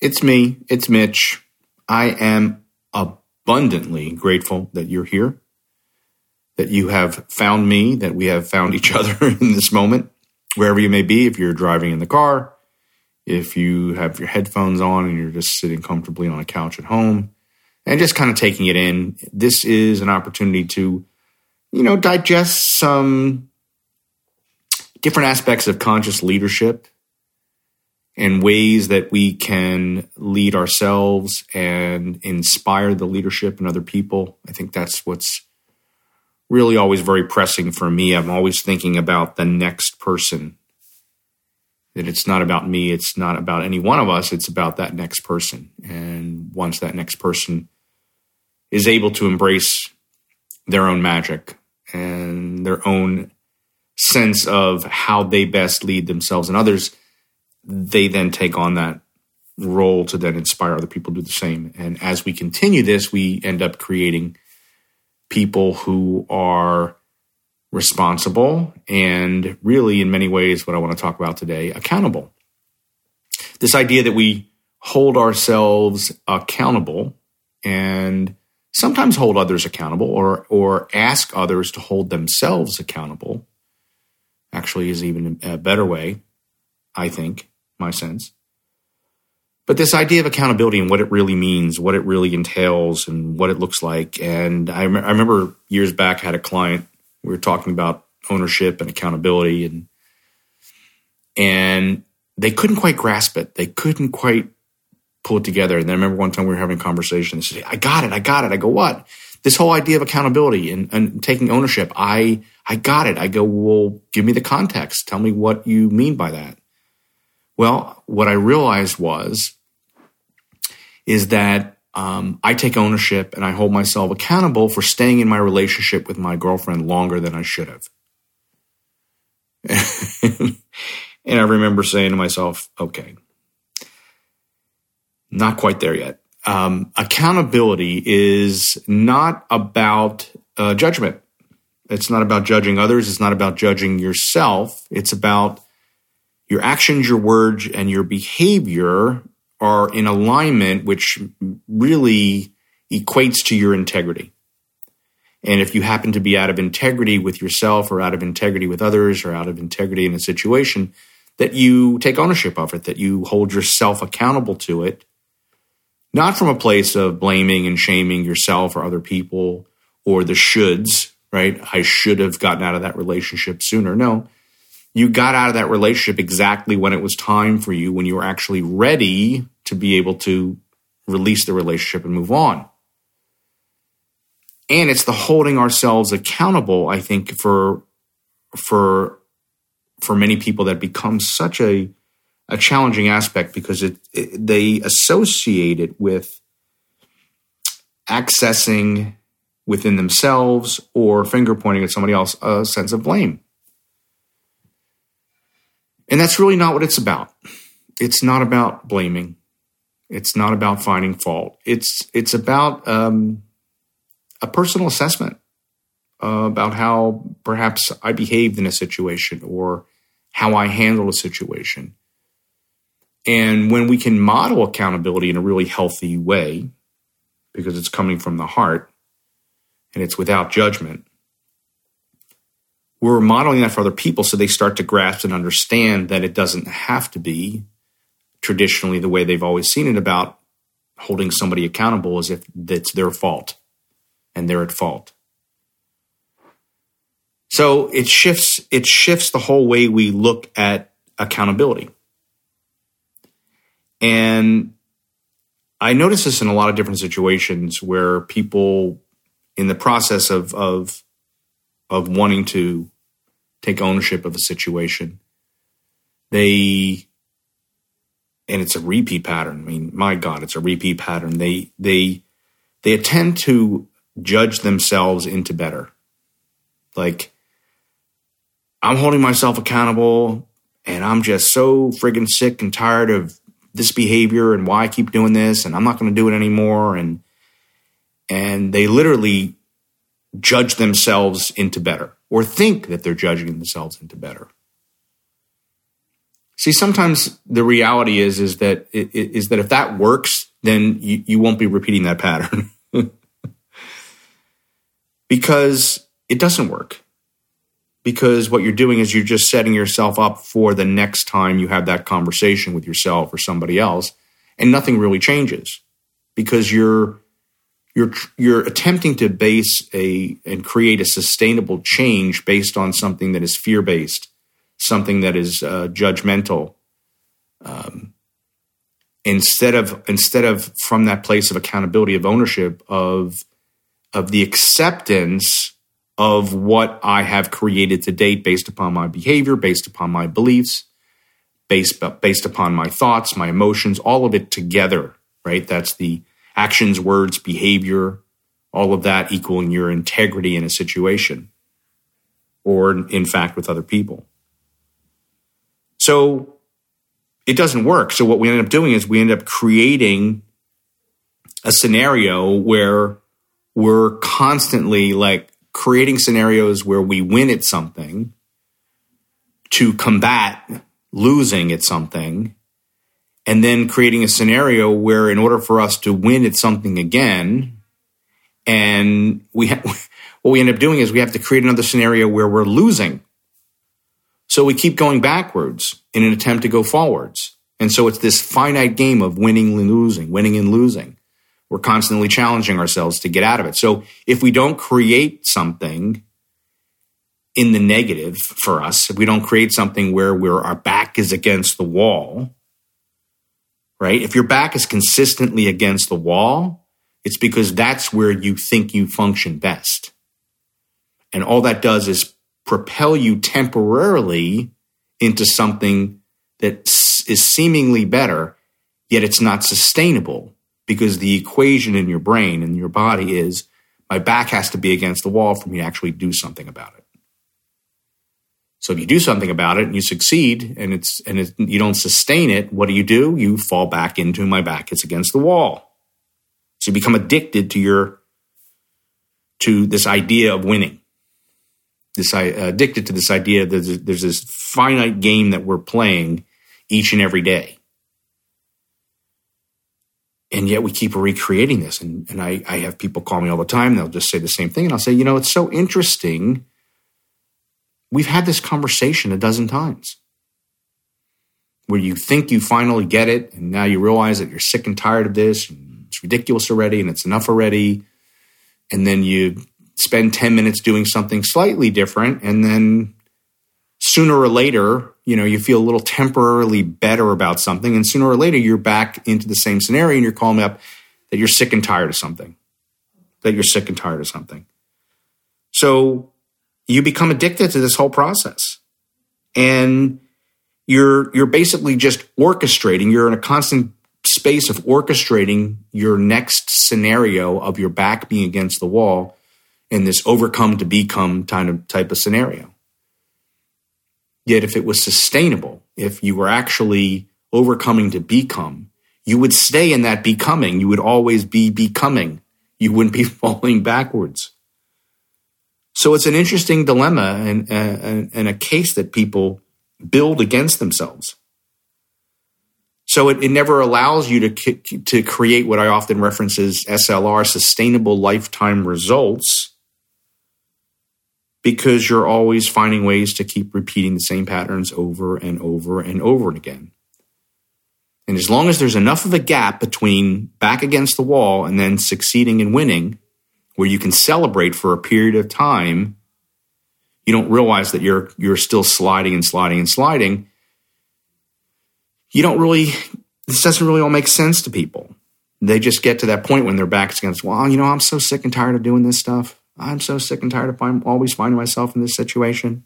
it's me. It's Mitch. I am abundantly grateful that you're here, that you have found me, that we have found each other in this moment, wherever you may be. If you're driving in the car, if you have your headphones on and you're just sitting comfortably on a couch at home and just kind of taking it in, this is an opportunity to, you know, digest some different aspects of conscious leadership and ways that we can lead ourselves and inspire the leadership in other people. I think that's what's really always very pressing for me. I'm always thinking about the next person. That it's not about me, it's not about any one of us, it's about that next person. And once that next person is able to embrace their own magic and their own sense of how they best lead themselves and others, they then take on that role to then inspire other people to do the same. And as we continue this, we end up creating people who are responsible and really, in many ways, what I want to talk about today, accountable. This idea that we hold ourselves accountable and sometimes hold others accountable or or ask others to hold themselves accountable actually is even a better way i think my sense. But this idea of accountability and what it really means, what it really entails, and what it looks like. And I, I remember years back, I had a client, we were talking about ownership and accountability, and and they couldn't quite grasp it. They couldn't quite pull it together. And then I remember one time we were having a conversation. They said, "I got it, I got it." I go, "What?" This whole idea of accountability and, and taking ownership. I I got it. I go, "Well, give me the context. Tell me what you mean by that." Well, what I realized was, is that um, I take ownership and I hold myself accountable for staying in my relationship with my girlfriend longer than I should have. and I remember saying to myself, okay, not quite there yet. Um, accountability is not about uh, judgment. It's not about judging others. It's not about judging yourself. It's about your actions, your words, and your behavior are in alignment, which really equates to your integrity. And if you happen to be out of integrity with yourself or out of integrity with others or out of integrity in a situation, that you take ownership of it, that you hold yourself accountable to it, not from a place of blaming and shaming yourself or other people or the shoulds, right? I should have gotten out of that relationship sooner. No, you got out of that relationship exactly when it was time for you, when you were actually ready to be able to release the relationship and move on. And it's the holding ourselves accountable, I think, for for for many people that becomes such a a challenging aspect because it, it they associate it with accessing within themselves or finger pointing at somebody else a sense of blame. And that's really not what it's about. It's not about blaming. It's not about finding fault. It's it's about um, a personal assessment uh, about how perhaps I behaved in a situation or how I handled a situation. And when we can model accountability in a really healthy way, because it's coming from the heart and it's without judgment, we're modeling that for other people so they start to grasp and understand that it doesn't have to be traditionally the way they've always seen it about holding somebody accountable as if it's their fault and they're at fault. So it shifts it shifts the whole way we look at accountability. And I notice this in a lot of different situations where people in the process of of of wanting to take ownership of a situation, they and it's a repeat pattern. I mean, my God, it's a repeat pattern. They they they attempt to judge themselves into better. Like I'm holding myself accountable and I'm just so friggin' sick and tired of this behavior and why I keep doing this and I'm not going to do it anymore and and they literally judge themselves into better or think that they're judging themselves into better. See, sometimes the reality is is that is that if that works, then you, you won't be repeating that pattern. Because it doesn't work. Because what you're doing is you're just setting yourself up for the next time you have that conversation with yourself or somebody else and nothing really changes. Because you're you're you're attempting to base a and create a sustainable change based on something that is fear based something that is uh, judgmental um, instead of instead of from that place of accountability of ownership of of the acceptance of what I have created to date based upon my behavior, based upon my beliefs, based, based upon my thoughts, my emotions, all of it together, right? That's the actions, words, behavior, all of that equaling your integrity in a situation or, in fact, with other people. So it doesn't work. So what we end up doing is we end up creating a scenario where we're constantly like creating scenarios where we win at something to combat losing at something and then creating a scenario where in order for us to win at something again and we ha- what we end up doing is we have to create another scenario where we're losing. So we keep going backwards in an attempt to go forwards. And so it's this finite game of winning and losing winning and losing. We're constantly challenging ourselves to get out of it. So if we don't create something in the negative for us, if we don't create something where we're, our back is against the wall, right? If your back is consistently against the wall, it's because that's where you think you function best. And all that does is propel you temporarily into something that is seemingly better, yet it's not sustainable because the equation in your brain and your body is my back has to be against the wall for me to actually do something about it. So if you do something about it and you succeed and it's and it, you don't sustain it, what do you do? You fall back into my back It's against the wall. So you become addicted to your to this idea of winning. This uh, addicted to this idea that there's this finite game that we're playing each and every day and yet we keep recreating this. And, and I, I have people call me all the time. They'll just say the same thing. And I'll say, you know, it's so interesting. We've had this conversation a dozen times where you think you finally get it. And now you realize that you're sick and tired of this. And it's ridiculous already. And it's enough already. And then you spend 10 minutes doing something slightly different. And then sooner or later, you know, you feel a little temporarily better about something, and sooner or later you're back into the same scenario and you're calling up that you're sick and tired of something. That you're sick and tired of something. So you become addicted to this whole process. And you're you're basically just orchestrating, you're in a constant space of orchestrating your next scenario of your back being against the wall in this overcome to become kind of type of scenario. Yet, if it was sustainable, if you were actually overcoming to become, you would stay in that becoming. You would always be becoming. You wouldn't be falling backwards. So it's an interesting dilemma and, and, and a case that people build against themselves. So it, it never allows you to, to create what I often reference as SLR, sustainable lifetime results, because you're always finding ways to keep repeating the same patterns over and over and over again. And as long as there's enough of a gap between back against the wall and then succeeding and winning, where you can celebrate for a period of time, you don't realize that you're you're still sliding and sliding and sliding. You don't really this doesn't really all make sense to people. They just get to that point when their back's against, well, you know, I'm so sick and tired of doing this stuff. I'm so sick and tired of find, always finding myself in this situation.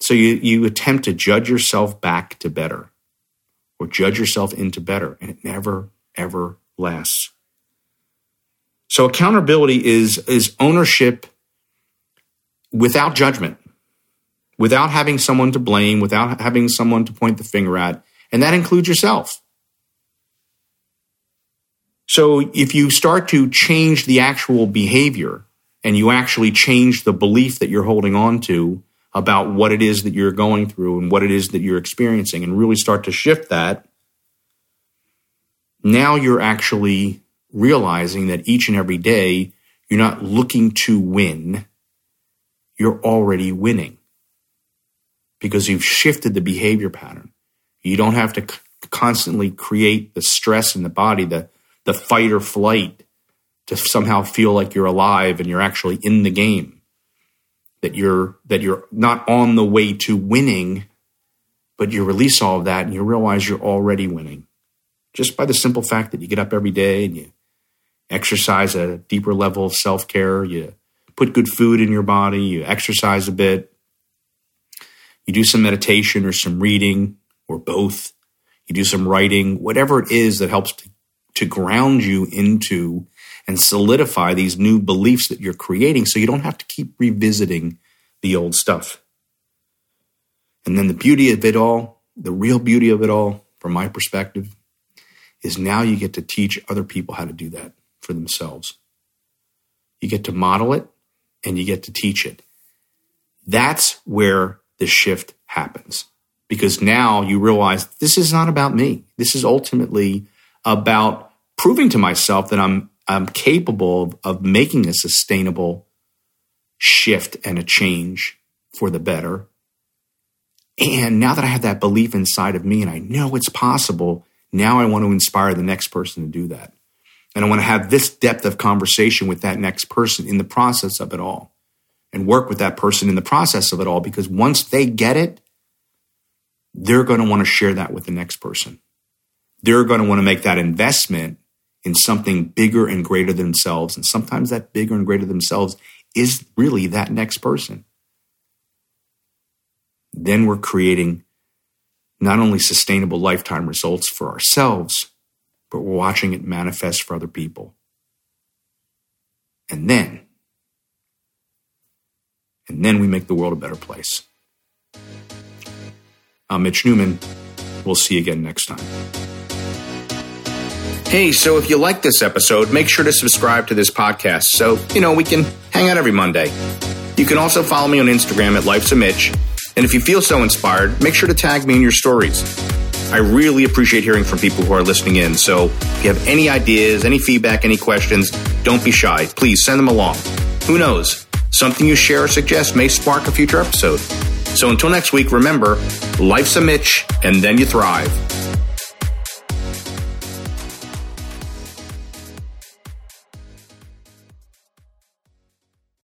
So you, you attempt to judge yourself back to better or judge yourself into better, and it never, ever lasts. So accountability is, is ownership without judgment, without having someone to blame, without having someone to point the finger at, and that includes yourself. So if you start to change the actual behavior and you actually change the belief that you're holding on to about what it is that you're going through and what it is that you're experiencing and really start to shift that, now you're actually realizing that each and every day you're not looking to win, you're already winning. Because you've shifted the behavior pattern. You don't have to constantly create the stress in the body, the the fight or flight to somehow feel like you're alive and you're actually in the game. That you're that you're not on the way to winning but you release all of that and you realize you're already winning. Just by the simple fact that you get up every day and you exercise a deeper level of self-care you put good food in your body you exercise a bit you do some meditation or some reading or both you do some writing whatever it is that helps to to ground you into and solidify these new beliefs that you're creating so you don't have to keep revisiting the old stuff. And then the beauty of it all, the real beauty of it all, from my perspective, is now you get to teach other people how to do that for themselves. You get to model it and you get to teach it. That's where the shift happens because now you realize this is not about me. This is ultimately about proving to myself that I'm I'm capable of, of making a sustainable shift and a change for the better. And now that I have that belief inside of me and I know it's possible, now I want to inspire the next person to do that. And I want to have this depth of conversation with that next person in the process of it all and work with that person in the process of it all because once they get it, they're going to want to share that with the next person they're going to want to make that investment in something bigger and greater than themselves. And sometimes that bigger and greater themselves is really that next person. Then we're creating not only sustainable lifetime results for ourselves, but we're watching it manifest for other people. And then, and then we make the world a better place. I'm Mitch Newman. We'll see you again next time. Hey, so if you like this episode, make sure to subscribe to this podcast so, you know, we can hang out every Monday. You can also follow me on Instagram at Life's a Mitch. And if you feel so inspired, make sure to tag me in your stories. I really appreciate hearing from people who are listening in. So if you have any ideas, any feedback, any questions, don't be shy. Please send them along. Who knows? Something you share or suggest may spark a future episode. So until next week, remember life's a Mitch, and then you thrive.